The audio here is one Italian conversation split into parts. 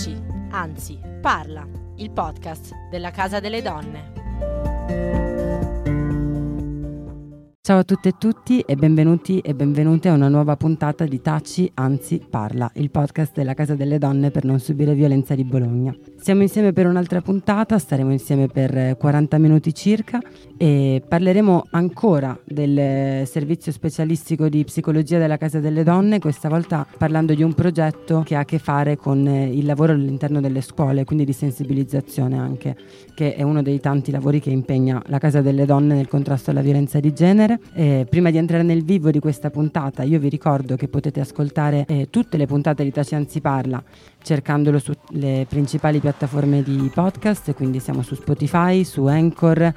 Taci, anzi, parla, il podcast della Casa delle Donne. Ciao a tutte e tutti e benvenuti e benvenute a una nuova puntata di Taci, anzi parla, il podcast della Casa delle Donne per non subire violenza di Bologna. Siamo insieme per un'altra puntata, staremo insieme per 40 minuti circa e parleremo ancora del servizio specialistico di psicologia della Casa delle Donne, questa volta parlando di un progetto che ha a che fare con il lavoro all'interno delle scuole, quindi di sensibilizzazione anche, che è uno dei tanti lavori che impegna la Casa delle Donne nel contrasto alla violenza di genere. Eh, prima di entrare nel vivo di questa puntata, io vi ricordo che potete ascoltare eh, tutte le puntate di Taci Anzi Parla cercandolo sulle principali piattaforme di podcast, quindi siamo su Spotify, su Anchor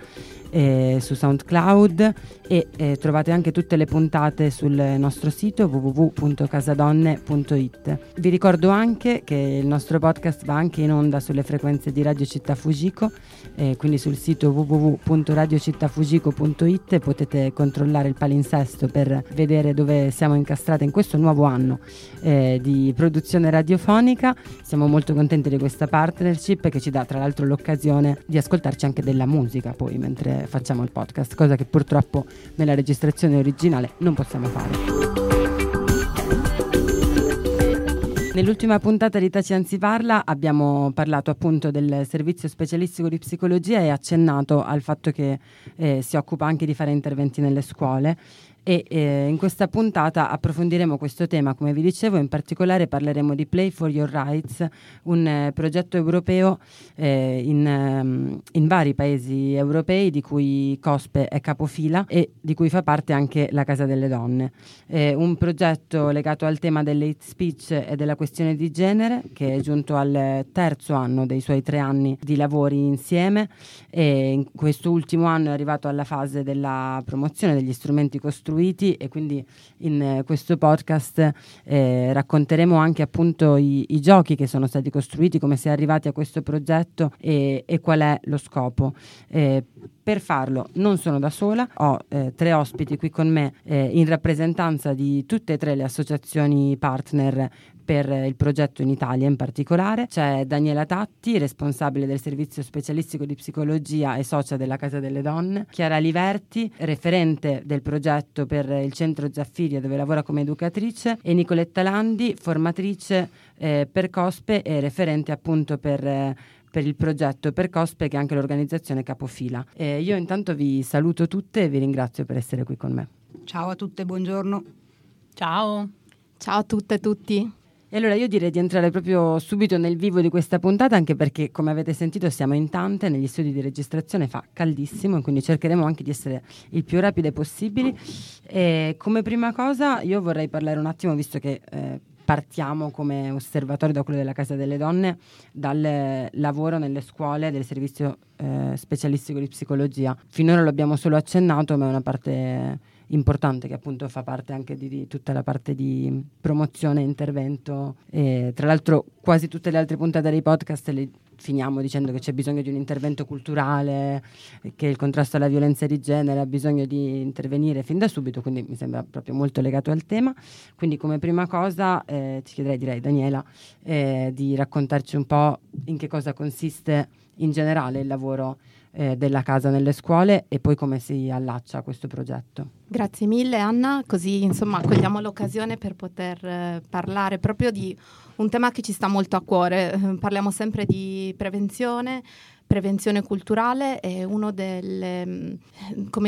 eh, su SoundCloud e eh, trovate anche tutte le puntate sul nostro sito www.casadonne.it. Vi ricordo anche che il nostro podcast va anche in onda sulle frequenze di Radio Città Fugico, eh, quindi sul sito www.radiocittafugico.it potete controllare il palinsesto per vedere dove siamo incastrate in questo nuovo anno eh, di produzione radiofonica. Siamo molto contenti di questa partnership che ci dà tra l'altro l'occasione di ascoltarci anche della musica poi mentre facciamo il podcast, cosa che purtroppo nella registrazione originale non possiamo fare. Nell'ultima puntata di Taci Anzi Parla abbiamo parlato appunto del servizio specialistico di psicologia e accennato al fatto che eh, si occupa anche di fare interventi nelle scuole e eh, in questa puntata approfondiremo questo tema, come vi dicevo, in particolare parleremo di Play for Your Rights, un eh, progetto europeo eh, in, um, in, vari paesi europei di cui COSPE è capofila e di cui fa parte anche la Casa delle Donne. un progetto legato al tema dell'hate speech e della questione di genere che è giunto al terzo anno dei suoi tre anni di lavori insieme e in questo ultimo anno è arrivato alla fase della promozione degli strumenti costruiti costruiti e quindi in eh, questo podcast eh, racconteremo anche appunto i, i, giochi che sono stati costruiti, come si è arrivati a questo progetto e, e qual è lo scopo. Per farlo non sono da sola, ho eh, tre ospiti qui con me eh, in rappresentanza di tutte e tre le associazioni partner per il progetto in Italia in particolare. C'è Daniela Tatti, responsabile del servizio specialistico di psicologia e socia della Casa delle Donne, Chiara Liverti, referente del progetto per il centro Zaffiria dove lavora come educatrice e Nicoletta Landi, formatrice eh, per COSPE e referente appunto per eh, per il progetto per Cospe che è anche l'organizzazione capofila. Eh, io intanto vi saluto tutte e vi ringrazio per essere qui con me. Ciao a tutte, buongiorno. Ciao. Ciao a tutte e tutti. E allora io direi di entrare proprio subito nel vivo di questa puntata, anche perché come avete sentito siamo in tante, negli studi di registrazione fa caldissimo, quindi cercheremo anche di essere il più rapide possibili. E come prima cosa io vorrei parlare un attimo, visto che eh, partiamo come osservatorio da quello della Casa delle Donne dal lavoro nelle scuole del servizio eh, specialistico di psicologia. Finora lo abbiamo solo accennato, ma è una parte importante che appunto fa parte anche di, di tutta la parte di promozione e intervento. E, tra l'altro quasi tutte le altre puntate dei podcast le finiamo dicendo che c'è bisogno di un intervento culturale, che il contrasto alla violenza di genere ha bisogno di intervenire fin da subito, quindi mi sembra proprio molto legato al tema. Quindi come prima cosa eh, ti chiederei, direi Daniela, eh, di raccontarci un po' in che cosa consiste in generale il lavoro eh, della casa nelle scuole e poi come si allaccia questo progetto. Grazie mille Anna, così insomma cogliamo l'occasione per poter eh, parlare proprio di un tema che ci sta molto a cuore. Parliamo sempre di prevenzione, prevenzione culturale è uno delle, mm,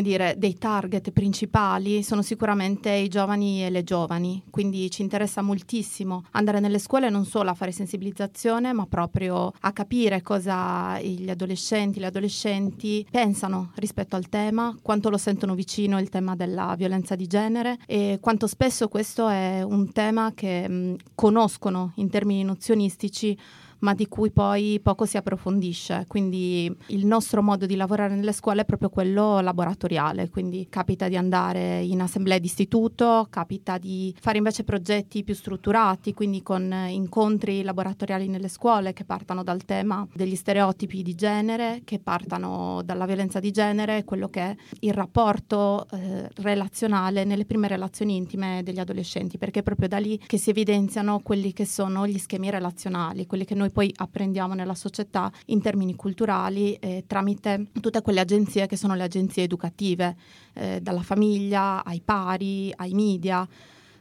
dire, dei target principali, sono sicuramente i giovani e le giovani, quindi ci interessa moltissimo andare nelle scuole non solo a fare sensibilizzazione, ma proprio a capire cosa gli adolescenti, le adolescenti pensano rispetto al tema, quanto lo sentono vicino il tema della violenza di genere e quanto spesso questo è un tema che mh, mm, conoscono in termini nozionistici ma di cui poi poco si approfondisce. Quindi il nostro modo di lavorare nelle scuole è proprio quello laboratoriale, quindi capita di andare in assemblee di istituto, capita di fare invece progetti più strutturati, quindi con incontri laboratoriali nelle scuole che partano dal tema degli stereotipi di genere, che partano dalla violenza di genere, quello che è il rapporto eh, relazionale nelle prime relazioni intime degli adolescenti, perché è proprio da lì che si evidenziano quelli che sono gli schemi relazionali, quelli che noi noi poi apprendiamo nella società in termini culturali eh, tramite tutte quelle agenzie che sono le agenzie educative, eh, dalla famiglia ai pari, ai media.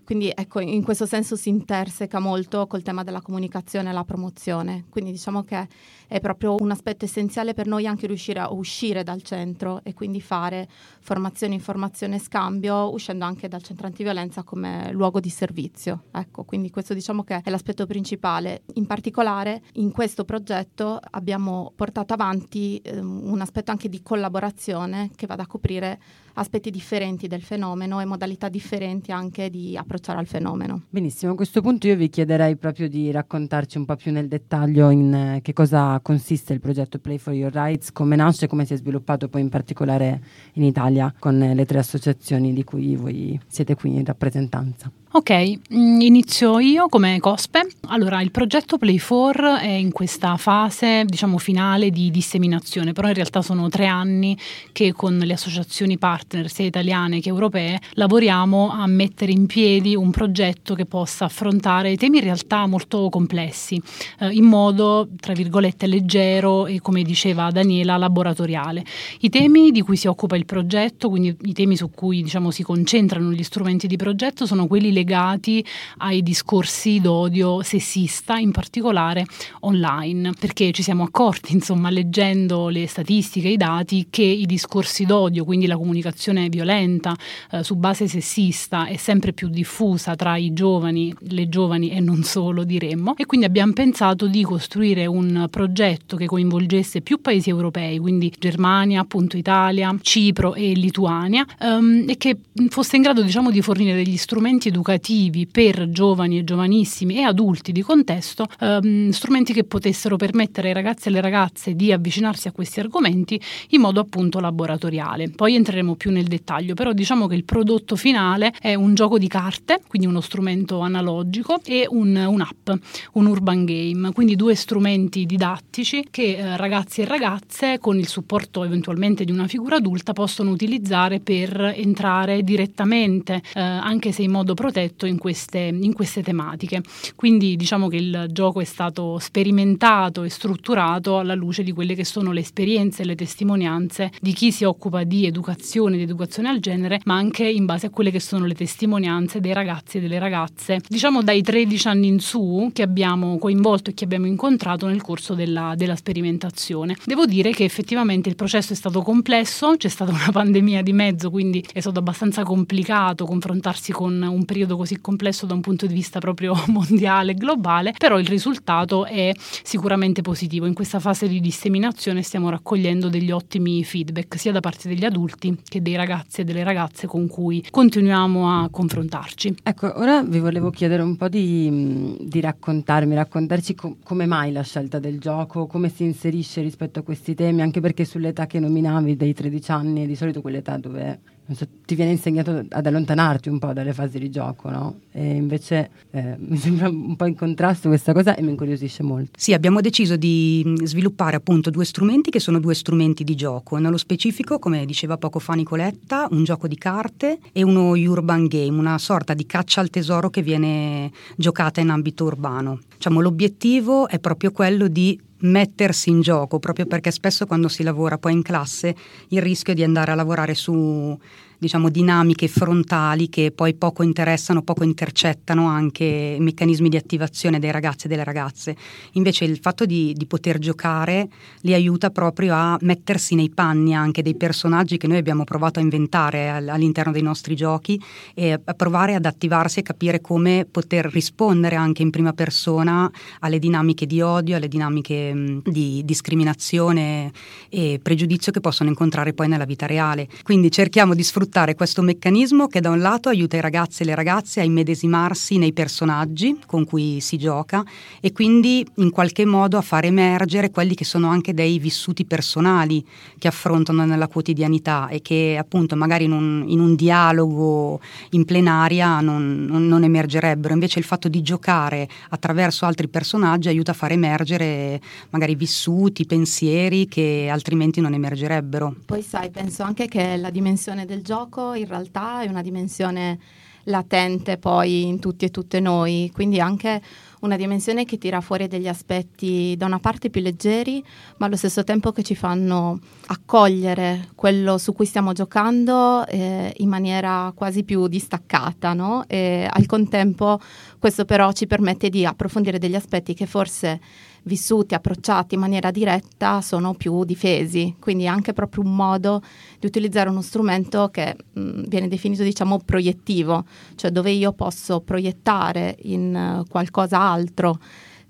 Quindi ecco, in questo senso si interseca molto col tema della comunicazione e la promozione. Quindi diciamo che è proprio un aspetto essenziale per noi anche riuscire a uscire dal centro e quindi fare formazione, informazione e scambio uscendo anche dal centro antiviolenza come luogo di servizio. Ecco, quindi questo diciamo che è l'aspetto principale. In particolare in questo progetto abbiamo portato avanti ehm, un aspetto anche di collaborazione che vada a coprire aspetti differenti del fenomeno e modalità differenti anche di approcciare al fenomeno. Benissimo, a questo punto io vi chiederei proprio di raccontarci un po' più nel dettaglio in eh, che cosa consiste il progetto Play for Your Rights, come nasce e come si è sviluppato poi in particolare in Italia con le tre associazioni di cui voi siete qui in rappresentanza. Ok, mm, inizio io come COSPE. Allora, il progetto Play4 è in questa fase, diciamo, finale di disseminazione, però in realtà sono tre anni che con le associazioni partner, sia italiane che europee, lavoriamo a mettere in piedi un progetto che possa affrontare temi in realtà molto complessi, eh, in modo, tra virgolette, leggero e, come diceva Daniela, laboratoriale. I temi di cui si occupa il progetto, quindi i temi su cui, diciamo, si concentrano gli strumenti di progetto, sono quelli legati legati ai discorsi d'odio sessista, in particolare online, perché ci siamo accorti, insomma, leggendo le statistiche, i dati, che i discorsi d'odio, quindi la comunicazione violenta eh, su base sessista, è sempre più diffusa tra i giovani, le giovani e non solo, diremmo, e quindi abbiamo pensato di costruire un progetto che coinvolgesse più paesi europei, quindi Germania, appunto Italia, Cipro e Lituania, ehm, e che fosse in grado, diciamo, di fornire degli strumenti educativi educativi per giovani e giovanissimi e adulti di contesto, ehm, strumenti che potessero permettere ai ragazzi e alle ragazze di avvicinarsi a questi argomenti in modo appunto laboratoriale. Poi entreremo più nel dettaglio, però diciamo che il prodotto finale è un gioco di carte, quindi uno strumento analogico e un, un'app, un urban game, quindi due strumenti didattici che eh, ragazzi e ragazze con il supporto eventualmente di una figura adulta possono utilizzare per entrare direttamente, eh, anche se in modo protetto, progetto in queste, in queste tematiche. Quindi diciamo che il gioco è stato sperimentato e strutturato alla luce di quelle che sono le esperienze e le testimonianze di chi si occupa di educazione, di educazione al genere, ma anche in base a quelle che sono le testimonianze dei ragazzi e delle ragazze, diciamo dai 13 anni in su, che abbiamo coinvolto e che abbiamo incontrato nel corso della, della sperimentazione. Devo dire che effettivamente il processo è stato complesso, c'è stata una pandemia di mezzo, quindi è stato abbastanza complicato confrontarsi con un periodo periodo così complesso da un punto di vista proprio mondiale, globale, però il risultato è sicuramente positivo. In questa fase di disseminazione stiamo raccogliendo degli ottimi feedback sia da parte degli adulti che dei ragazzi e delle ragazze con cui continuiamo a confrontarci. Ecco, ora vi volevo chiedere un po' di, di raccontarmi, raccontarci co- come mai la scelta del gioco, come si inserisce rispetto a questi temi, anche perché sull'età che nominavi dei 13 anni, di solito quell'età dove so, ti viene insegnato ad allontanarti un po' dalle fasi di gioco, no? E invece eh, mi sembra un po' in contrasto questa cosa e mi incuriosisce molto. Sì, abbiamo deciso di mm, sviluppare appunto due strumenti che sono due strumenti di gioco. Nello specifico, come diceva poco fa Nicoletta, un gioco di carte e uno urban game, una sorta di caccia al tesoro che viene giocata in ambito urbano. Diciamo, l'obiettivo è proprio quello di mettersi in gioco, proprio perché spesso quando si lavora poi in classe il rischio è di andare a lavorare su diciamo, dinamiche frontali che poi poco interessano, poco intercettano anche meccanismi di attivazione dei ragazzi e delle ragazze. Invece il fatto di, di poter giocare li aiuta proprio a mettersi nei panni anche dei personaggi che noi abbiamo provato a inventare all'interno dei nostri giochi e a provare ad attivarsi e capire come poter rispondere anche in prima persona alle dinamiche di odio, alle dinamiche di discriminazione e pregiudizio che possono incontrare poi nella vita reale. Quindi cerchiamo di sfruttare sfruttare questo meccanismo che da un lato aiuta i ragazzi e le ragazze a immedesimarsi nei personaggi con cui si gioca e quindi in qualche modo a far emergere quelli che sono anche dei vissuti personali che affrontano nella quotidianità e che appunto magari in un, in un dialogo in plenaria non, non, non emergerebbero. Invece il fatto di giocare attraverso altri personaggi aiuta a far emergere magari vissuti, pensieri che altrimenti non emergerebbero. Poi sai, penso anche che la dimensione del gioco gioco in realtà è una dimensione latente poi in tutti e tutte noi, quindi anche una dimensione che tira fuori degli aspetti da una parte più leggeri, ma allo stesso tempo che ci fanno accogliere quello su cui stiamo giocando eh, in maniera quasi più distaccata, no? E al contempo questo però ci permette di approfondire degli aspetti che forse vissuti, approcciati in maniera diretta, sono più difesi. Quindi è anche proprio un modo di utilizzare uno strumento che mh, mm, viene definito, diciamo, proiettivo, cioè dove io posso proiettare in uh, qualcosa altro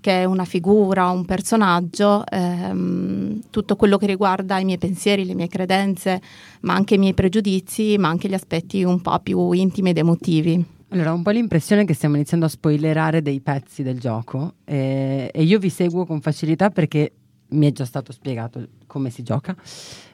che è una figura, un personaggio, ehm, tutto quello che riguarda i miei pensieri, le mie credenze, ma anche i miei pregiudizi, ma anche gli aspetti un po' più intimi ed emotivi. Allora, ho un po' l'impressione che stiamo iniziando a spoilerare dei pezzi del gioco eh, e io vi seguo con facilità perché mi è già stato spiegato come si gioca,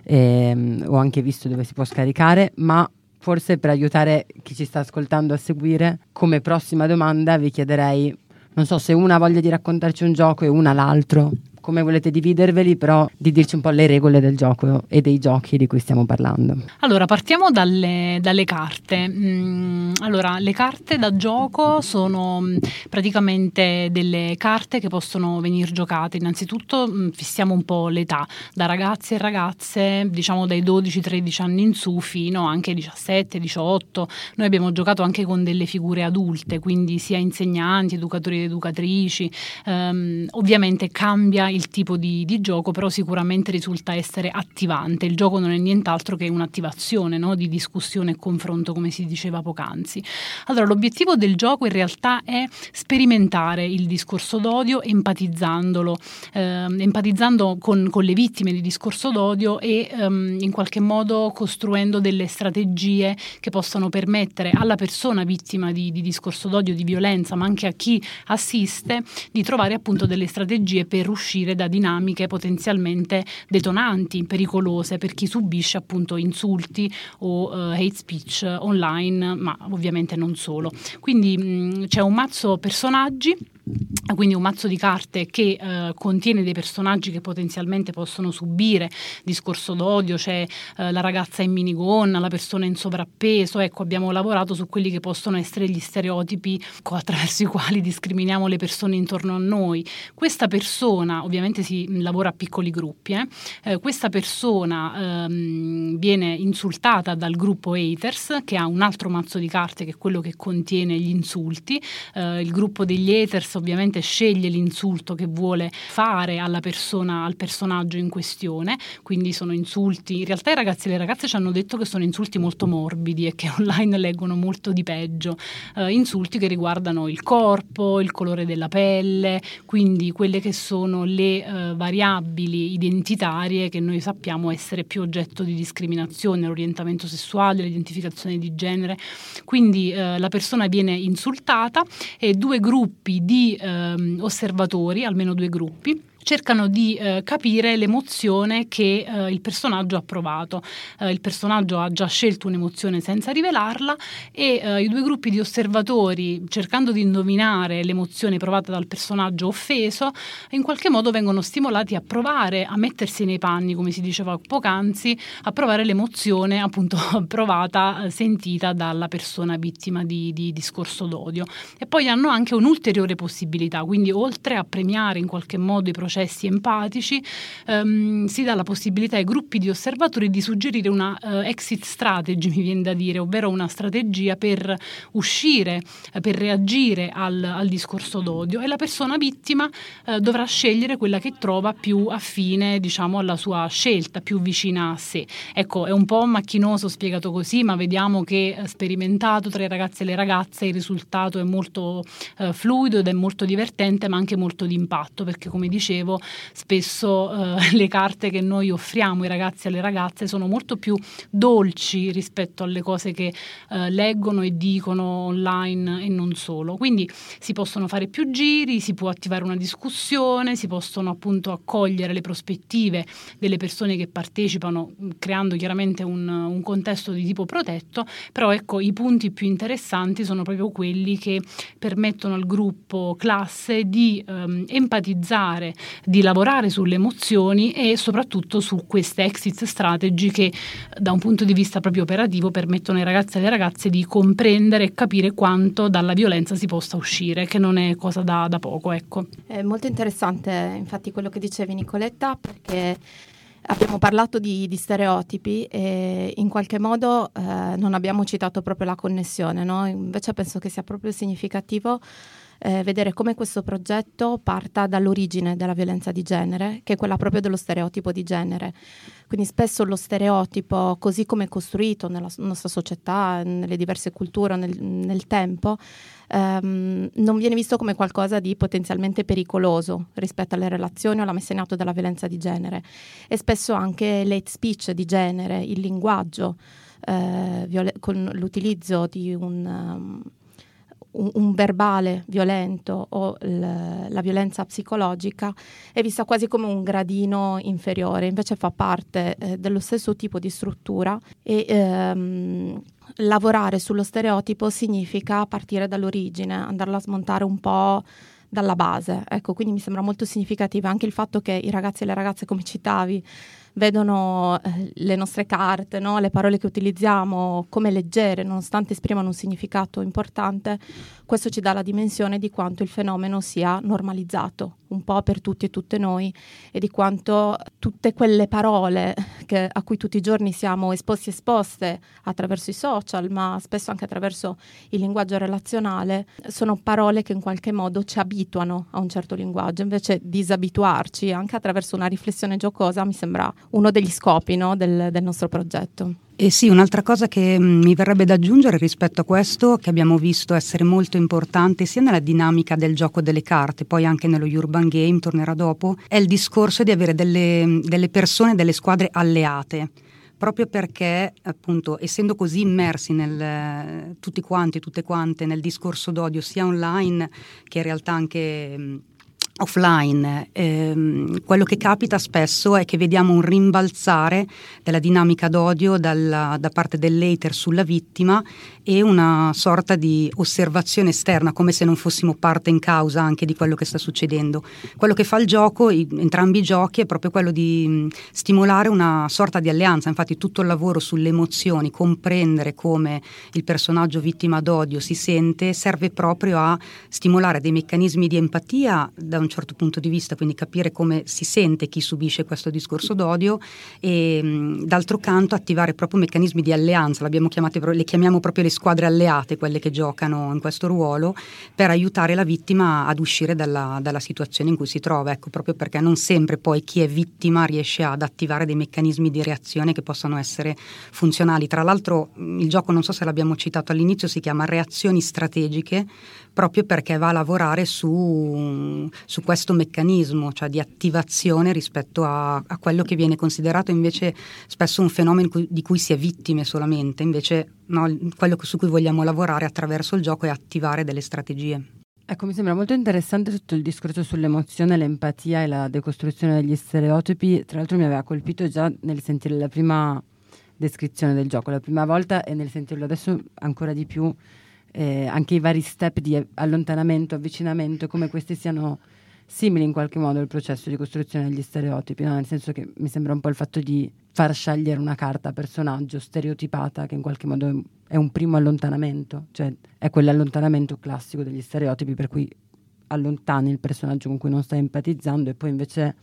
eh, ho anche visto dove si può scaricare, ma forse per aiutare chi ci sta ascoltando a seguire, come prossima domanda vi chiederei, non so se una ha voglia di raccontarci un gioco e una l'altro, come volete dividerveli, però di dirci un po' le regole del gioco e dei giochi di cui stiamo parlando. Allora, partiamo dalle, dalle carte. Mm, allora, le carte da gioco sono mm, praticamente delle carte che possono venire giocate. Innanzitutto mm, fissiamo un po' l'età, da ragazzi e ragazze, diciamo dai 12-13 anni in su fino anche 17-18. Noi abbiamo giocato anche con delle figure adulte, quindi sia insegnanti, educatori ed educatrici. Um, ovviamente cambia il tipo di, di, gioco, però sicuramente risulta essere attivante. Il gioco non è nient'altro che un'attivazione no? di discussione e confronto, come si diceva poc'anzi. Allora, l'obiettivo del gioco in realtà è sperimentare il discorso d'odio empatizzandolo, eh, empatizzando con, con, le vittime di discorso d'odio e ehm, in qualche modo costruendo delle strategie che possano permettere alla persona vittima di, di discorso d'odio, di violenza, ma anche a chi assiste, di trovare appunto delle strategie per uscire uscire da dinamiche potenzialmente detonanti, pericolose per chi subisce appunto insulti o uh, hate speech online, ma ovviamente non solo. Quindi mh, c'è un mazzo personaggi quindi un mazzo di carte che eh, contiene dei personaggi che potenzialmente possono subire discorso d'odio, c'è eh, la ragazza in minigonna, la persona in sovrappeso, ecco abbiamo lavorato su quelli che possono essere gli stereotipi attraverso i quali discriminiamo le persone intorno a noi. Questa persona, ovviamente si lavora a piccoli gruppi, eh, eh questa persona ehm, viene insultata dal gruppo haters che ha un altro mazzo di carte che è quello che contiene gli insulti, eh, il gruppo degli haters ovviamente sceglie l'insulto che vuole fare alla persona, al personaggio in questione, quindi sono insulti, in realtà i ragazzi e le ragazze ci hanno detto che sono insulti molto morbidi e che online leggono molto di peggio, eh, insulti che riguardano il corpo, il colore della pelle, quindi quelle che sono le eh, variabili identitarie che noi sappiamo essere più oggetto di discriminazione, l'orientamento sessuale, l'identificazione di genere, quindi eh, la persona viene insultata e due gruppi di ehm, osservatori, almeno due gruppi, cercano di eh, capire l'emozione che eh, il personaggio ha provato. Eh, il personaggio ha già scelto un'emozione senza rivelarla e eh, i due gruppi di osservatori, cercando di indovinare l'emozione provata dal personaggio offeso, in qualche modo vengono stimolati a provare a mettersi nei panni, come si diceva poc'anzi, a provare l'emozione appunto provata, eh, sentita dalla persona vittima di, di discorso d'odio. E poi hanno anche un'ulteriore possibilità, quindi oltre a premiare in qualche modo i processi processi empatici, ehm, si dà la possibilità ai gruppi di osservatori di suggerire una uh, exit strategy, mi viene da dire, ovvero una strategia per uscire, eh, per reagire al, al, discorso d'odio e la persona vittima eh, dovrà scegliere quella che trova più affine, diciamo, alla sua scelta, più vicina a sé. Ecco, è un po' macchinoso spiegato così, ma vediamo che eh, sperimentato tra i ragazzi e le ragazze il risultato è molto eh, fluido ed è molto divertente, ma anche molto d'impatto, perché come dicevo dicevo, spesso eh, le carte che noi offriamo ai ragazzi e alle ragazze sono molto più dolci rispetto alle cose che eh, leggono e dicono online e non solo. Quindi si possono fare più giri, si può attivare una discussione, si possono appunto accogliere le prospettive delle persone che partecipano, creando chiaramente un, un contesto di tipo protetto, però ecco i punti più interessanti sono proprio quelli che permettono al gruppo classe di ehm, empatizzare di lavorare sulle emozioni e soprattutto su queste exit strategy che da un punto di vista proprio operativo permettono ai ragazzi e alle ragazze di comprendere e capire quanto dalla violenza si possa uscire, che non è cosa da, da poco. Ecco. È molto interessante infatti quello che dicevi Nicoletta perché Abbiamo parlato di, di, stereotipi e in qualche modo eh, non abbiamo citato proprio la connessione, no? invece penso che sia proprio significativo eh, vedere come questo progetto parta dall'origine della violenza di genere, che è quella proprio dello stereotipo di genere. Quindi spesso lo stereotipo, così come è costruito nella nostra società, nelle diverse culture, nel, nel tempo, ehm, non viene visto come qualcosa di potenzialmente pericoloso rispetto alle relazioni o alla messa in atto della violenza di genere. E spesso anche l'hate speech di genere, il linguaggio, eh, con l'utilizzo di un... Um, un, un verbale violento o l- la violenza psicologica è vista quasi come un gradino inferiore, invece fa parte eh, dello stesso tipo di struttura e ehm, lavorare sullo stereotipo significa partire dall'origine, andarla a smontare un po' dalla base. Ecco, quindi mi sembra molto significativo anche il fatto che i ragazzi e le ragazze, come citavi, vedono eh, le nostre carte, no? le parole che utilizziamo come leggere, nonostante esprimano un significato importante, questo ci dà la dimensione di quanto il fenomeno sia normalizzato un po' per tutti e tutte noi e di quanto tutte quelle parole che, a cui tutti i giorni siamo esposti e esposte attraverso i social, ma spesso anche attraverso il linguaggio relazionale, sono parole che in qualche modo ci abituano a un certo linguaggio, invece disabituarci anche attraverso una riflessione giocosa mi sembra uno degli scopi no, del, del nostro progetto. E sì, un'altra cosa che mm, mi verrebbe da aggiungere rispetto a questo, che abbiamo visto essere molto importante sia nella dinamica del gioco delle carte, poi anche nello Urban Game, tornerà dopo, è il discorso di avere delle, delle persone, delle squadre alleate proprio perché appunto essendo così immersi nel, tutti quanti, tutte quante nel discorso d'odio sia online che in realtà anche mm, offline. Ehm, quello che capita spesso è che vediamo un rimbalzare della dinamica d'odio dalla, da parte dell'hater sulla vittima e una sorta di osservazione esterna, come se non fossimo parte in causa anche di quello che sta succedendo. Quello che fa il gioco, i, entrambi i giochi, è proprio quello di mh, stimolare una sorta di alleanza. Infatti tutto il lavoro sulle emozioni, comprendere come il personaggio vittima d'odio si sente, serve proprio a stimolare dei meccanismi di empatia da un certo punto di vista, quindi capire come si sente chi subisce questo discorso d'odio e d'altro canto attivare proprio meccanismi di alleanza, le chiamiamo proprio le squadre alleate, quelle che giocano in questo ruolo, per aiutare la vittima ad uscire dalla, dalla situazione in cui si trova, ecco, proprio perché non sempre poi chi è vittima riesce ad attivare dei meccanismi di reazione che possono essere funzionali. Tra l'altro il gioco, non so se l'abbiamo citato all'inizio, si chiama Reazioni strategiche, proprio perché va a lavorare su, su questo meccanismo, cioè di attivazione rispetto a, a, quello che viene considerato invece spesso un fenomeno di cui si è vittime solamente, invece no, quello su cui vogliamo lavorare attraverso il gioco è attivare delle strategie. Ecco, mi sembra molto interessante tutto il discorso sull'emozione, l'empatia e la decostruzione degli stereotipi. Tra l'altro mi aveva colpito già nel sentire la prima descrizione del gioco, la prima volta e nel sentirlo adesso ancora di più eh, anche i vari step di allontanamento, avvicinamento, come questi siano simili in qualche modo al processo di costruzione degli stereotipi, no? nel senso che mi sembra un po' il fatto di far scegliere una carta personaggio stereotipata che in qualche modo è un primo allontanamento, cioè è quell'allontanamento classico degli stereotipi per cui allontani il personaggio con cui non stai empatizzando e poi invece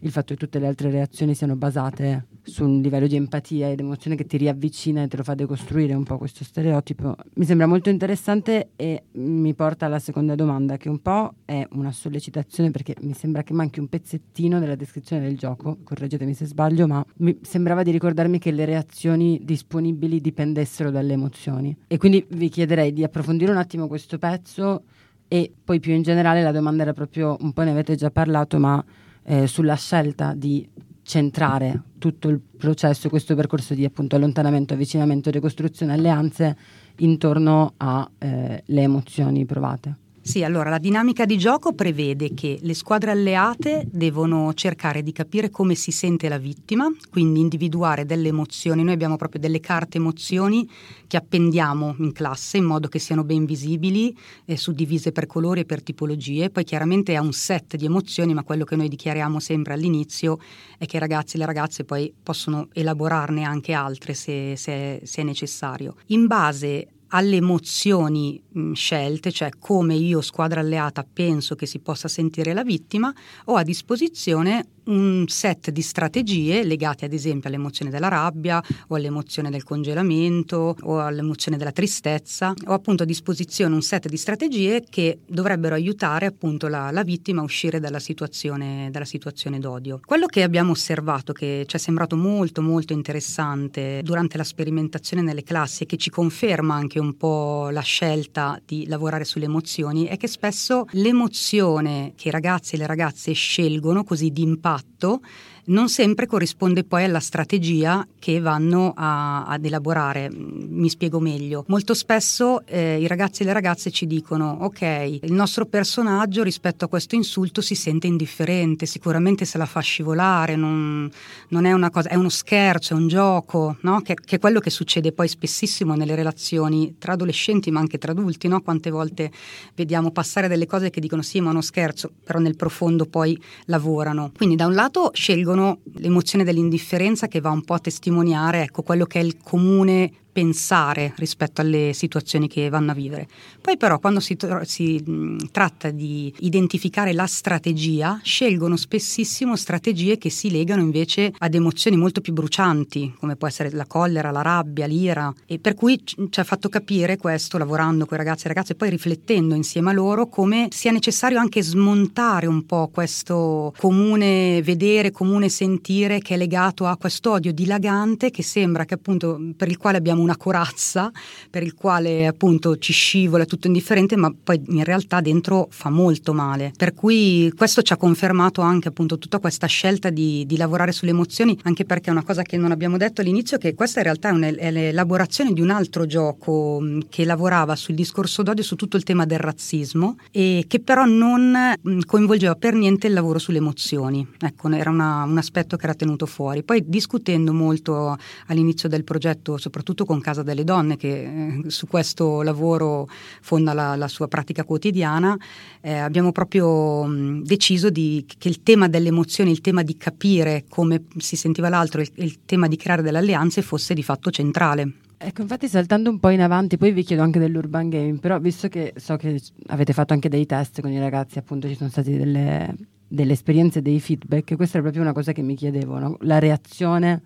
il fatto che tutte le altre reazioni siano basate su un livello di empatia ed emozione che ti riavvicina e te lo fa decostruire un po' questo stereotipo. Mi sembra molto interessante e mi porta alla seconda domanda, che un po' è una sollecitazione perché mi sembra che manchi un pezzettino della descrizione del gioco, correggetemi se sbaglio, ma mi sembrava di ricordarmi che le reazioni disponibili dipendessero dalle emozioni. E quindi vi chiederei di approfondire un attimo questo pezzo e poi più in generale la domanda era proprio, un po' ne avete già parlato, ma eh, sulla scelta di centrare tutto il processo, questo percorso di appunto allontanamento, avvicinamento, ricostruzione, alleanze intorno alle eh, emozioni provate. Sì, allora la dinamica di gioco prevede che le squadre alleate devono cercare di capire come si sente la vittima, quindi individuare delle emozioni. Noi abbiamo proprio delle carte emozioni che appendiamo in classe in modo che siano ben visibili, eh, suddivise per colori e per tipologie. Poi chiaramente è un set di emozioni, ma quello che noi dichiariamo sempre all'inizio è che i ragazzi e le ragazze poi possono elaborarne anche altre se, se, se è necessario. In base alle emozioni mh, scelte, cioè come io, squadra alleata, penso che si possa sentire la vittima, ho a disposizione un set di strategie legate ad esempio all'emozione della rabbia o all'emozione del congelamento o all'emozione della tristezza. Ho appunto a disposizione un set di strategie che dovrebbero aiutare appunto la, la vittima a uscire dalla situazione, dalla situazione d'odio. Quello che abbiamo osservato che ci è sembrato molto molto interessante durante la sperimentazione nelle classi e che ci conferma anche un po' la scelta di lavorare sulle emozioni è che spesso l'emozione che i ragazzi e le ragazze scelgono così di impatto non sempre corrisponde poi alla strategia che vanno a, ad elaborare. Mi spiego meglio. Molto spesso eh, i ragazzi e le ragazze ci dicono: Ok, il nostro personaggio rispetto a questo insulto si sente indifferente, sicuramente se la fa scivolare, non, non è una cosa, è uno scherzo, è un gioco, no? che, che, è quello che succede poi spessissimo nelle relazioni tra adolescenti ma anche tra adulti. No? Quante volte vediamo passare delle cose che dicono sì, ma è uno scherzo, però nel profondo poi lavorano. Quindi da un lato scelgono l'emozione dell'indifferenza che va un po' a testimoniare ecco, quello che è il comune pensare rispetto alle situazioni che vanno a vivere. Poi però quando si, si mh, tratta di identificare la strategia, scelgono spessissimo strategie che si legano invece ad emozioni molto più brucianti, come può essere la collera, la rabbia, l'ira, e per cui ci ha fatto capire questo lavorando con i ragazzi e ragazze e poi riflettendo insieme a loro come sia necessario anche smontare un po' questo comune vedere, comune sentire che è legato a questo odio dilagante che sembra che appunto per il quale abbiamo una corazza per il quale appunto ci scivola tutto indifferente, ma poi in realtà dentro fa molto male. Per cui questo ci ha confermato anche appunto tutta questa scelta di, di lavorare sulle emozioni, anche perché è una cosa che non abbiamo detto all'inizio, che questa in realtà è, l'elaborazione di un altro gioco che lavorava sul discorso d'odio su tutto il tema del razzismo e che però non coinvolgeva per niente il lavoro sulle emozioni. Ecco, era una, un aspetto che era tenuto fuori. Poi discutendo molto all'inizio del progetto, soprattutto con con Casa delle Donne che eh, su questo lavoro fonda la, la sua pratica quotidiana, eh, abbiamo proprio mh, deciso di, che il tema delle emozioni, il tema di capire come si sentiva l'altro, il, il tema di creare delle alleanze fosse di fatto centrale. Ecco, infatti saltando un po' in avanti, poi vi chiedo anche dell'urban game, però visto che so che avete fatto anche dei test con i ragazzi, appunto ci sono state delle, delle esperienze, dei feedback, questa è proprio una cosa che mi chiedevo, no? la reazione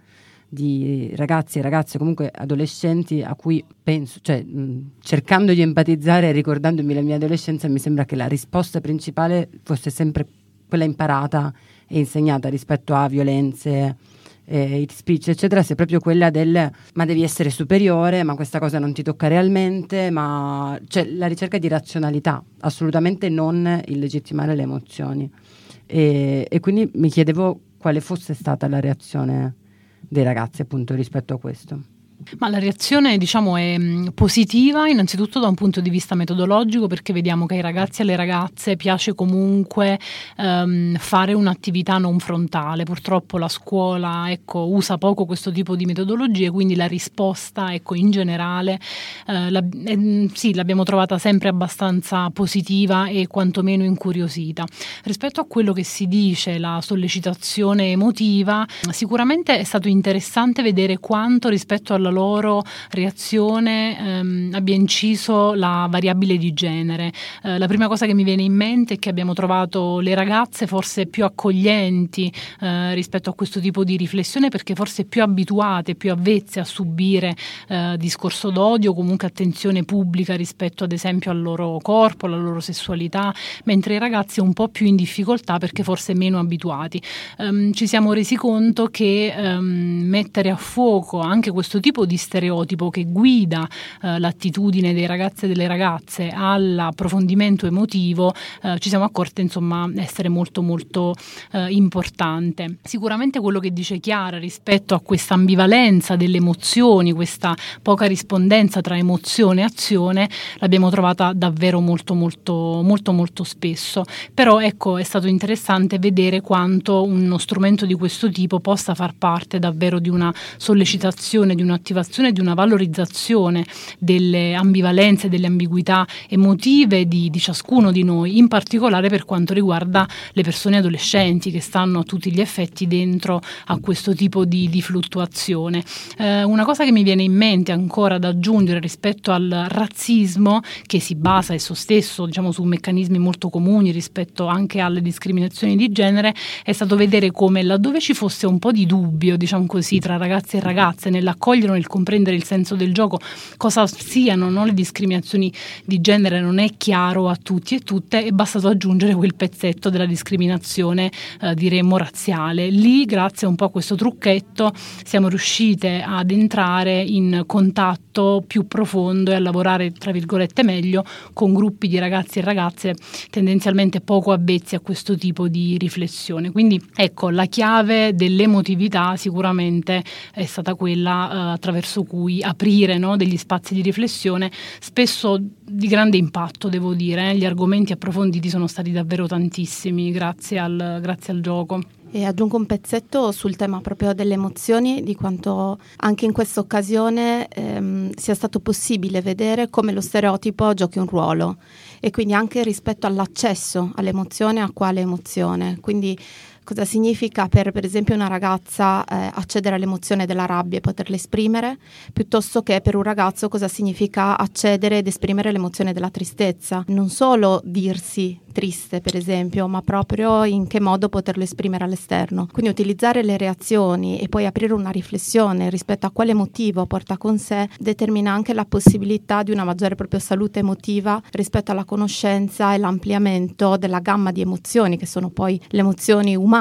di ragazzi e ragazze, comunque adolescenti, a cui penso, cioè mh, cercando di empatizzare e ricordandomi la mia adolescenza, mi sembra che la risposta principale fosse sempre quella imparata e insegnata rispetto a violenze, eh, hate speech, eccetera, sia proprio quella del ma devi essere superiore, ma questa cosa non ti tocca realmente, ma cioè la ricerca di razionalità, assolutamente non illegittimare le emozioni. E, e quindi mi chiedevo quale fosse stata la reazione dei ragazzi appunto rispetto a questo. Ma la reazione diciamo è mm, positiva innanzitutto da un punto di vista metodologico perché vediamo che ai ragazzi e alle ragazze piace comunque um, fare un'attività non frontale. Purtroppo la scuola ecco, usa poco questo tipo di metodologie, quindi la risposta ecco, in generale uh, la, eh, sì, l'abbiamo trovata sempre abbastanza positiva e quantomeno incuriosita. Rispetto a quello che si dice, la sollecitazione emotiva, sicuramente è stato interessante vedere quanto rispetto alla loro reazione ehm, abbia inciso la variabile di genere. Eh, la prima cosa che mi viene in mente è che abbiamo trovato le ragazze forse più accoglienti eh, rispetto a questo tipo di riflessione perché forse più abituate, più avvezze a subire eh, discorso d'odio, comunque attenzione pubblica rispetto ad esempio al loro corpo, alla loro sessualità, mentre i ragazzi un po' più in difficoltà perché forse meno abituati. Um, ci siamo resi conto che um, mettere a fuoco anche questo tipo di stereotipo che guida eh, l'attitudine dei ragazzi e delle ragazze all'approfondimento emotivo, eh, ci siamo accorte insomma essere molto molto eh, importante. Sicuramente quello che dice Chiara rispetto a questa ambivalenza delle emozioni, questa poca rispondenza tra emozione e azione, l'abbiamo trovata davvero molto molto molto molto spesso. Però ecco, è stato interessante vedere quanto uno strumento di questo tipo possa far parte davvero di una sollecitazione, di un'attivazione, di una valorizzazione delle ambivalenze, delle ambiguità emotive di, di ciascuno di noi, in particolare per quanto riguarda le persone adolescenti che stanno a tutti gli effetti dentro a questo tipo di, di fluttuazione. Eh, una cosa che mi viene in mente ancora da aggiungere rispetto al razzismo che si basa esso stesso diciamo, su meccanismi molto comuni rispetto anche alle discriminazioni di genere è stato vedere come laddove ci fosse un po' di dubbio diciamo così tra ragazzi e ragazze nell'accogliere o nel comprendere il senso del gioco cosa siano no, le discriminazioni di genere non è chiaro a tutti e tutte è bastato aggiungere quel pezzetto della discriminazione eh, diremmo razziale lì grazie un po' a questo trucchetto siamo riuscite ad entrare in contatto più profondo e a lavorare tra virgolette meglio con gruppi di ragazzi e ragazze tendenzialmente poco avvezzi a questo tipo di riflessione. Quindi ecco, la chiave dell'emotività sicuramente è stata quella eh, attraverso cui aprire no, degli spazi di riflessione, spesso di grande impatto devo dire, eh. gli argomenti approfonditi sono stati davvero tantissimi grazie al, grazie al gioco. E aggiungo un pezzetto sul tema proprio delle emozioni, di quanto anche in questa occasione ehm, sia stato possibile vedere come lo stereotipo giochi un ruolo e quindi anche rispetto all'accesso all'emozione, a quale emozione. Quindi cosa significa per, per esempio una ragazza eh, accedere all'emozione della rabbia e poterla esprimere, piuttosto che per un ragazzo cosa significa accedere ed esprimere l'emozione della tristezza. Non solo dirsi triste, per esempio, ma proprio in che modo poterlo esprimere all'esterno. Quindi utilizzare le reazioni e poi aprire una riflessione rispetto a quale motivo porta con sé determina anche la possibilità di una maggiore proprio salute emotiva rispetto alla conoscenza e l'ampliamento della gamma di emozioni che sono poi le emozioni umane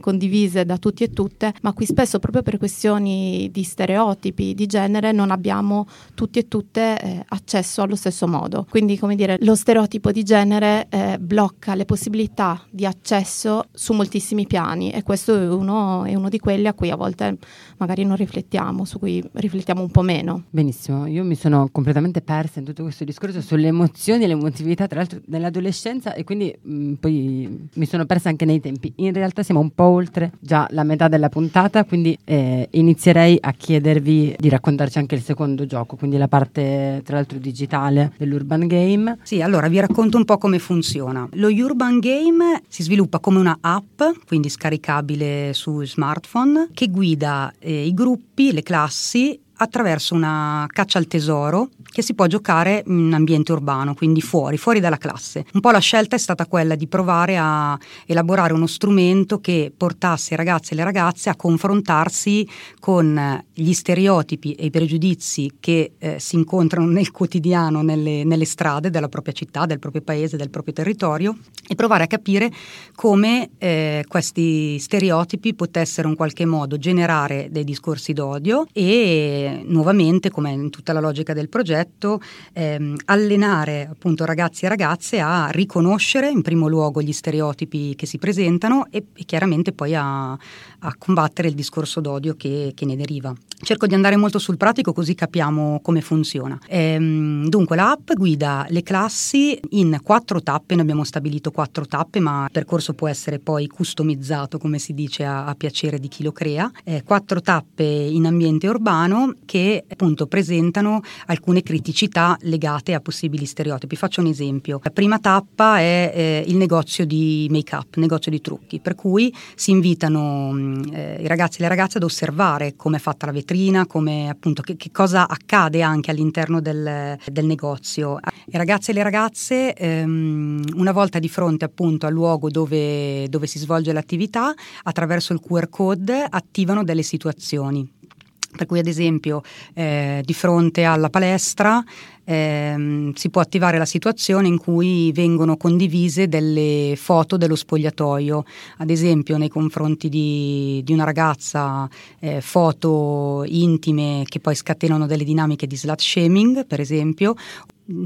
condivise da tutti e tutte, ma qui spesso proprio per questioni di stereotipi di genere non abbiamo tutti e tutte eh, accesso allo stesso modo. Quindi, come dire, lo stereotipo di genere eh, blocca le possibilità di accesso su moltissimi piani e questo è uno, è uno di quelli a cui a volte magari non riflettiamo, su cui riflettiamo un po' meno. Benissimo, io mi sono completamente persa in tutto questo discorso sulle emozioni e l'emotività, tra l'altro nell'adolescenza e quindi mh, mm, poi mi sono persa anche nei tempi. In realtà siamo un po' oltre già la metà della puntata, quindi eh, inizierei a chiedervi di raccontarci anche il secondo gioco, quindi la parte tra l'altro digitale dell'Urban Game. Sì, allora vi racconto un po' come funziona. Lo Urban Game si sviluppa come una app, quindi scaricabile su smartphone, che guida eh, i gruppi, le classi attraverso una caccia al tesoro che si può giocare in ambiente urbano, quindi fuori, fuori dalla classe. Un po' la scelta è stata quella di provare a elaborare uno strumento che portasse i ragazzi e le ragazze a confrontarsi con gli stereotipi e i pregiudizi che eh, si incontrano nel quotidiano, nelle, nelle strade della propria città, del proprio paese, del proprio territorio e provare a capire come eh, questi stereotipi potessero in qualche modo generare dei discorsi d'odio e nuovamente, come in tutta la logica del progetto, ehm, allenare appunto ragazzi e ragazze a riconoscere in primo luogo gli stereotipi che si presentano e, e chiaramente poi a, a, combattere il discorso d'odio che, che, ne deriva. Cerco di andare molto sul pratico così capiamo come funziona. Ehm, dunque l'app guida le classi in quattro tappe, noi abbiamo stabilito quattro tappe, ma il percorso può essere poi customizzato, come si dice, a, a piacere di chi lo crea. Eh, quattro tappe in ambiente urbano che appunto presentano alcune criticità legate a possibili stereotipi. Faccio un esempio. La prima tappa è eh, il negozio di make-up, negozio di trucchi, per cui si invitano mm, eh, i ragazzi e le ragazze ad osservare come è fatta la vetrina, come appunto che, che cosa accade anche all'interno del, del, negozio. I ragazzi e le ragazze ehm, una volta di fronte appunto al luogo dove, dove si svolge l'attività, attraverso il QR code attivano delle situazioni per cui ad esempio eh, di fronte alla palestra ehm, si può attivare la situazione in cui vengono condivise delle foto dello spogliatoio, ad esempio nei confronti di, di una ragazza eh, foto intime che poi scatenano delle dinamiche di slut shaming, per esempio,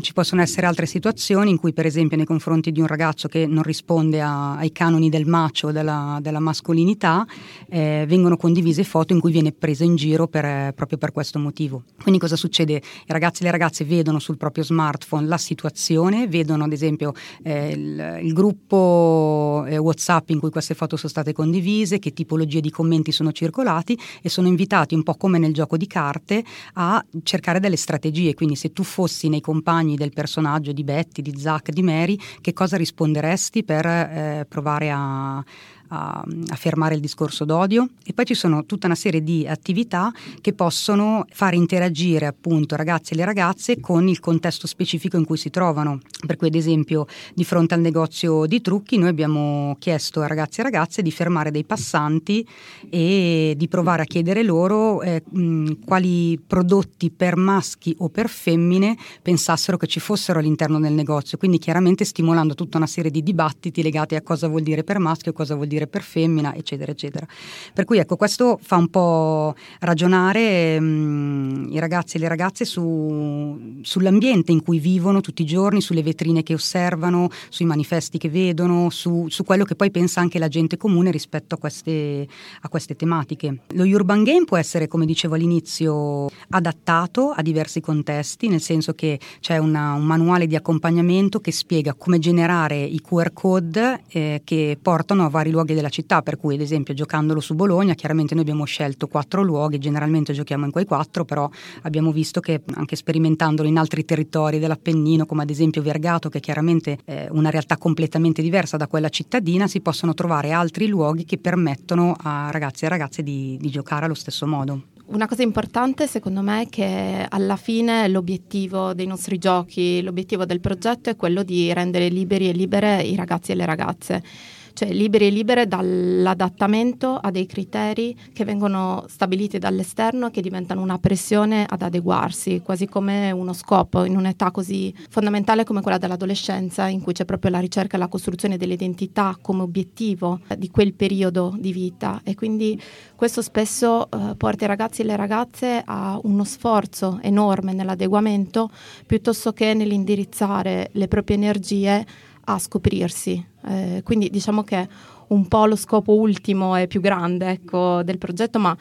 ci possono essere altre situazioni in cui, per esempio, nei confronti di un ragazzo che non risponde a, ai canoni del macio della, della, mascolinità, eh, vengono condivise foto in cui viene preso in giro per, proprio per questo motivo. Quindi cosa succede? I ragazzi e le ragazze vedono sul proprio smartphone la situazione, vedono ad esempio eh, il, il, gruppo eh, WhatsApp in cui queste foto sono state condivise, che tipologie di commenti sono circolati e sono invitati un po' come nel gioco di carte a cercare delle strategie. Quindi se tu fossi nei compagni compagni del personaggio di Betty, di Zack, di Mary, che cosa risponderesti per eh, provare a, a, a, fermare il discorso d'odio e poi ci sono tutta una serie di attività che possono fare interagire appunto ragazzi e le ragazze con il contesto specifico in cui si trovano. Per cui ad esempio di fronte al negozio di trucchi noi abbiamo chiesto a ragazzi e ragazze di fermare dei passanti e di provare a chiedere loro eh, mh, quali prodotti per maschi o per femmine pensassero che ci fossero all'interno del negozio, quindi chiaramente stimolando tutta una serie di dibattiti legati a cosa vuol dire per maschio e cosa vuol dire per femmina, eccetera, eccetera. Per cui ecco, questo fa un po' ragionare mh, mm, i ragazzi e le ragazze su, sull'ambiente in cui vivono tutti i giorni, sulle vetrine che osservano, sui manifesti che vedono, su, su quello che poi pensa anche la gente comune rispetto a queste, a queste tematiche. Lo urban game può essere, come dicevo all'inizio, adattato a diversi contesti, nel senso che c'è una, un manuale di accompagnamento che spiega come generare i QR code eh, che portano a vari luoghi luoghi della città, per cui ad esempio giocandolo su Bologna, chiaramente noi abbiamo scelto quattro luoghi, generalmente giochiamo in quei quattro, però abbiamo visto che anche sperimentandolo in altri territori dell'Appennino, come ad esempio Vergato, che è chiaramente è una realtà completamente diversa da quella cittadina, si possono trovare altri luoghi che permettono a ragazzi e ragazze di, di giocare allo stesso modo. Una cosa importante secondo me è che alla fine l'obiettivo dei nostri giochi, l'obiettivo del progetto è quello di rendere liberi e libere i ragazzi e le ragazze cioè liberi e libere dall'adattamento a dei criteri che vengono stabiliti dall'esterno e che diventano una pressione ad adeguarsi, quasi come uno scopo in un'età così fondamentale come quella dell'adolescenza, in cui c'è proprio la ricerca e la costruzione dell'identità come obiettivo di quel periodo di vita. E quindi questo spesso eh, porta i ragazzi e le ragazze a uno sforzo enorme nell'adeguamento piuttosto che nell'indirizzare le proprie energie a scoprirsi. Eh, quindi diciamo che un po' lo scopo ultimo e più grande ecco, del progetto, ma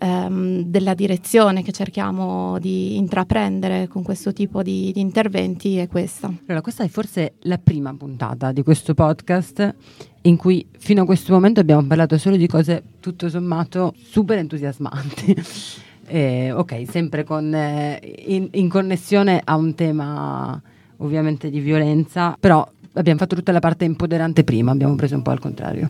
ehm, della direzione che cerchiamo di intraprendere con questo tipo di, di interventi è questa. Allora, questa è forse la prima puntata di questo podcast in cui fino a questo momento abbiamo parlato solo di cose tutto sommato super entusiasmanti. Eh, ok, sempre con, eh, in, in, connessione a un tema ovviamente di violenza, però abbiamo fatto tutta la parte empoderante prima, abbiamo preso un po' al contrario.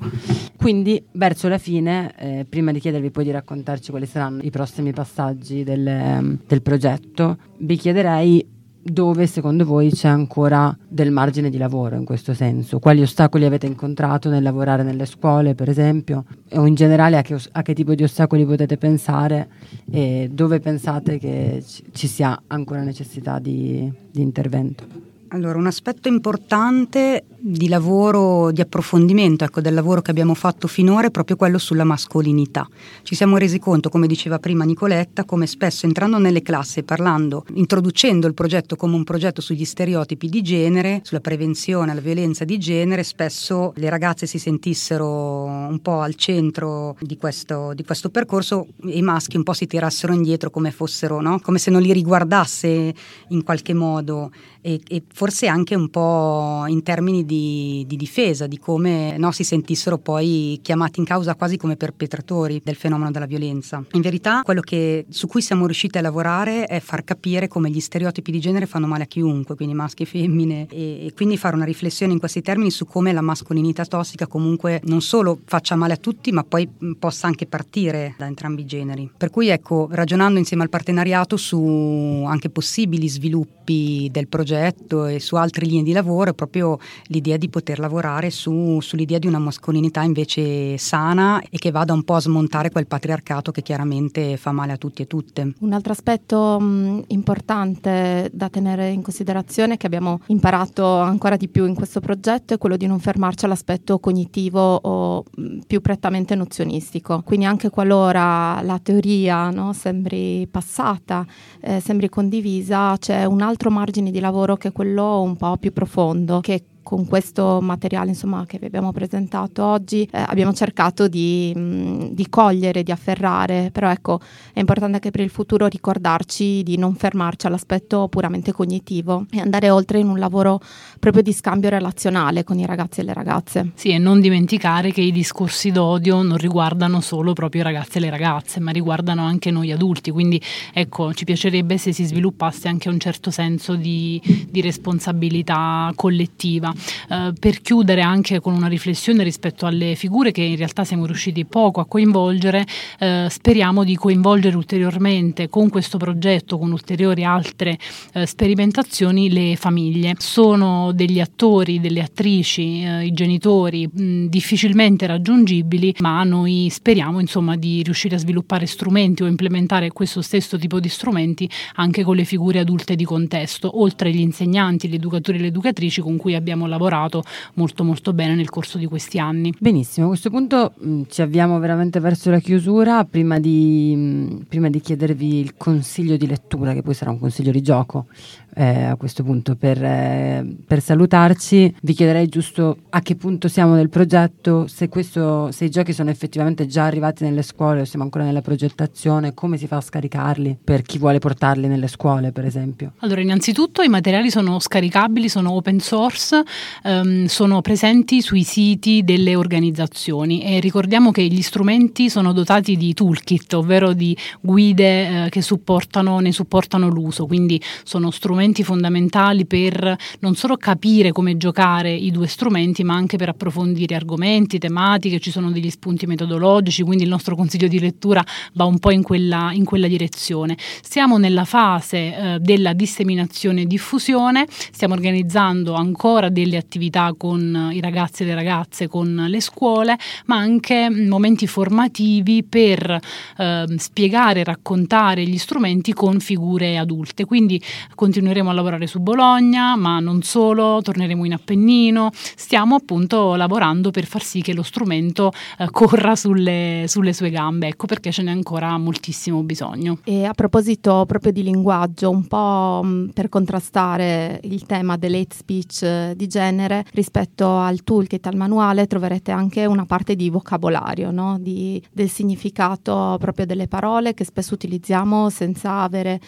Quindi verso la fine, eh, prima di chiedervi poi di raccontarci quali saranno i prossimi passaggi del, ehm, del progetto, vi chiederei dove secondo voi c'è ancora del margine di lavoro in questo senso? Quali ostacoli avete incontrato nel lavorare nelle scuole, per esempio? O in generale a che, a che tipo di ostacoli potete pensare e dove pensate che ci sia ancora necessità di, di intervento? Allora, un aspetto importante di lavoro, di approfondimento ecco, del lavoro che abbiamo fatto finora è proprio quello sulla mascolinità. Ci siamo resi conto, come diceva prima Nicoletta, come spesso entrando nelle classi e parlando, introducendo il progetto come un progetto sugli stereotipi di genere, sulla prevenzione alla violenza di genere, spesso le ragazze si sentissero un po' al centro di questo, di questo percorso e i maschi un po' si tirassero indietro come fossero, no? come se non li riguardasse in qualche modo e, e forse anche un po' in termini di, di difesa, di come no, si sentissero poi chiamati in causa quasi come perpetratori del fenomeno della violenza. In verità quello che, su cui siamo riusciti a lavorare è far capire come gli stereotipi di genere fanno male a chiunque, quindi maschi e femmine, e, e quindi fare una riflessione in questi termini su come la mascolinità tossica comunque non solo faccia male a tutti, ma poi possa anche partire da entrambi i generi. Per cui ecco, ragionando insieme al partenariato su anche possibili sviluppi del progetto, progetto e su altre linee di lavoro è proprio l'idea di poter lavorare su, sull'idea di una mascolinità invece sana e che vada un po' a smontare quel patriarcato che chiaramente fa male a tutti e tutte. Un altro aspetto mh, importante da tenere in considerazione che abbiamo imparato ancora di più in questo progetto è quello di non fermarci all'aspetto cognitivo o mh, più prettamente nozionistico. Quindi anche qualora la teoria no, sembri passata, eh, sembri condivisa, c'è un altro margine di lavoro che è quello un po' più profondo, che con questo materiale insomma, che vi abbiamo presentato oggi eh, abbiamo cercato di, mh, di, cogliere, di afferrare, però ecco è importante anche per il futuro ricordarci di non fermarci all'aspetto puramente cognitivo e andare oltre in un lavoro proprio di scambio relazionale con i ragazzi e le ragazze. Sì, e non dimenticare che i discorsi d'odio non riguardano solo proprio i ragazzi e le ragazze, ma riguardano anche noi adulti, quindi ecco ci piacerebbe se si sviluppasse anche un certo senso di, di responsabilità collettiva. Eh, per chiudere anche con una riflessione rispetto alle figure che in realtà siamo riusciti poco a coinvolgere, eh, speriamo di coinvolgere ulteriormente con questo progetto, con ulteriori altre eh, sperimentazioni, le famiglie. Sono degli attori, delle attrici, eh, i genitori mh, difficilmente raggiungibili, ma noi speriamo insomma di riuscire a sviluppare strumenti o implementare questo stesso tipo di strumenti anche con le figure adulte di contesto, oltre agli insegnanti, gli educatori e le educatrici con cui abbiamo lavorato molto molto bene nel corso di questi anni. Benissimo, a questo punto mh, mm, ci avviamo veramente verso la chiusura, prima di, mh, mm, prima di chiedervi il consiglio di lettura, che poi sarà un consiglio di gioco eh, a questo punto, per, eh, per, salutarci vi chiederei giusto a che punto siamo del progetto, se, questo, se i giochi sono effettivamente già arrivati nelle scuole o siamo ancora nella progettazione, come si fa a scaricarli per chi vuole portarli nelle scuole per esempio. Allora innanzitutto i materiali sono scaricabili, sono open source, ehm, sono presenti sui siti delle organizzazioni e ricordiamo che gli strumenti sono dotati di toolkit, ovvero di guide eh, che supportano, ne supportano l'uso, quindi sono strumenti fondamentali per non solo capire come giocare i due strumenti, ma anche per approfondire argomenti, tematiche, ci sono degli spunti metodologici, quindi il nostro consiglio di lettura va un po' in quella, in quella direzione. Siamo nella fase eh, della disseminazione e diffusione, stiamo organizzando ancora delle attività con i ragazzi e le ragazze, con le scuole, ma anche momenti formativi per eh, spiegare raccontare gli strumenti con figure adulte. Quindi continueremo a lavorare su Bologna, ma non solo, torneremo in Appennino, stiamo appunto lavorando per far sì che lo strumento eh, corra sulle, sulle sue gambe, ecco perché ce n'è ancora moltissimo bisogno. E a proposito proprio di linguaggio, un po' mh, per contrastare il tema dell'hate speech eh, di genere rispetto al toolkit, al manuale, troverete anche una parte di vocabolario, no? di, del significato proprio delle parole che spesso utilizziamo senza avere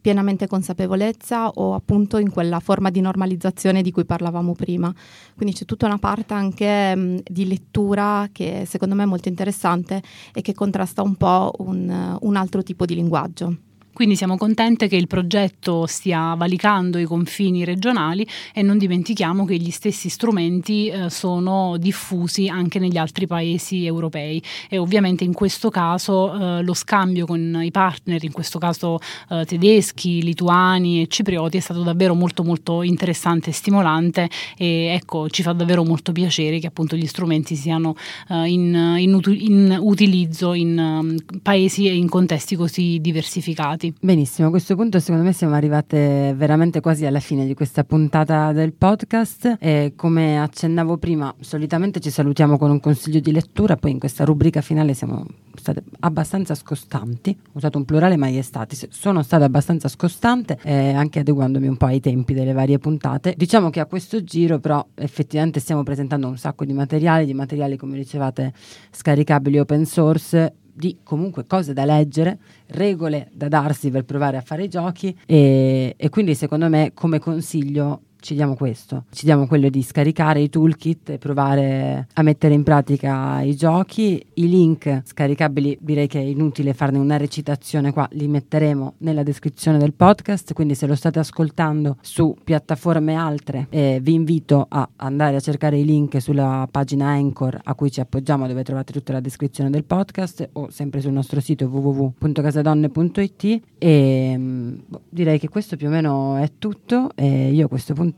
pienamente consapevolezza o appunto in quella forma di normalizzazione di cui parlavamo prima. Quindi c'è tutta una parte anche mh, di lettura che secondo me è molto interessante e che contrasta un po' un, un altro tipo di linguaggio. Quindi siamo contente che il progetto stia valicando i confini regionali e non dimentichiamo che gli stessi strumenti eh, sono diffusi anche negli altri paesi europei. E ovviamente in questo caso eh, lo scambio con i partner, in questo caso eh, tedeschi, lituani e ciprioti è stato davvero molto molto interessante e stimolante e ecco ci fa davvero molto piacere che appunto gli strumenti siano eh, in, in, in, utilizzo in um, paesi e in contesti così diversificati stati. Benissimo, a questo punto secondo me siamo arrivate veramente quasi alla fine di questa puntata del podcast e come accennavo prima, solitamente ci salutiamo con un consiglio di lettura, poi in questa rubrica finale siamo state abbastanza scostanti, ho usato un plurale maiestati, sono state abbastanza scostante eh, anche adeguandomi un po' ai tempi delle varie puntate. Diciamo che a questo giro però effettivamente stiamo presentando un sacco di materiali, di materiali come dicevate scaricabili open source di comunque cose da leggere, regole da darsi per provare a fare i giochi e, e quindi secondo me come consiglio ci diamo questo, ci diamo quello di scaricare i toolkit e provare a mettere in pratica i giochi. I link scaricabili direi che è inutile farne una recitazione qua, li metteremo nella descrizione del podcast, quindi se lo state ascoltando su piattaforme altre eh, vi invito a andare a cercare i link sulla pagina Anchor a cui ci appoggiamo dove trovate tutta la descrizione del podcast o sempre sul nostro sito www.casadonne.it e mm, boh, direi che questo più o meno è tutto e io a questo punto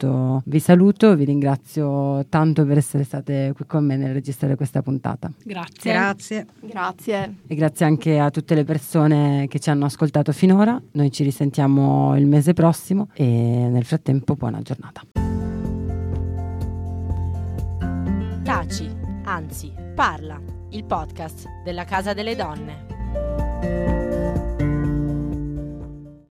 vi saluto, vi ringrazio tanto per essere state qui con me nel registrare questa puntata. Grazie. Grazie. Grazie. E grazie anche a tutte le persone che ci hanno ascoltato finora. Noi ci risentiamo il mese prossimo e nel frattempo buona giornata. Taci, anzi, parla, il podcast della Casa delle Donne.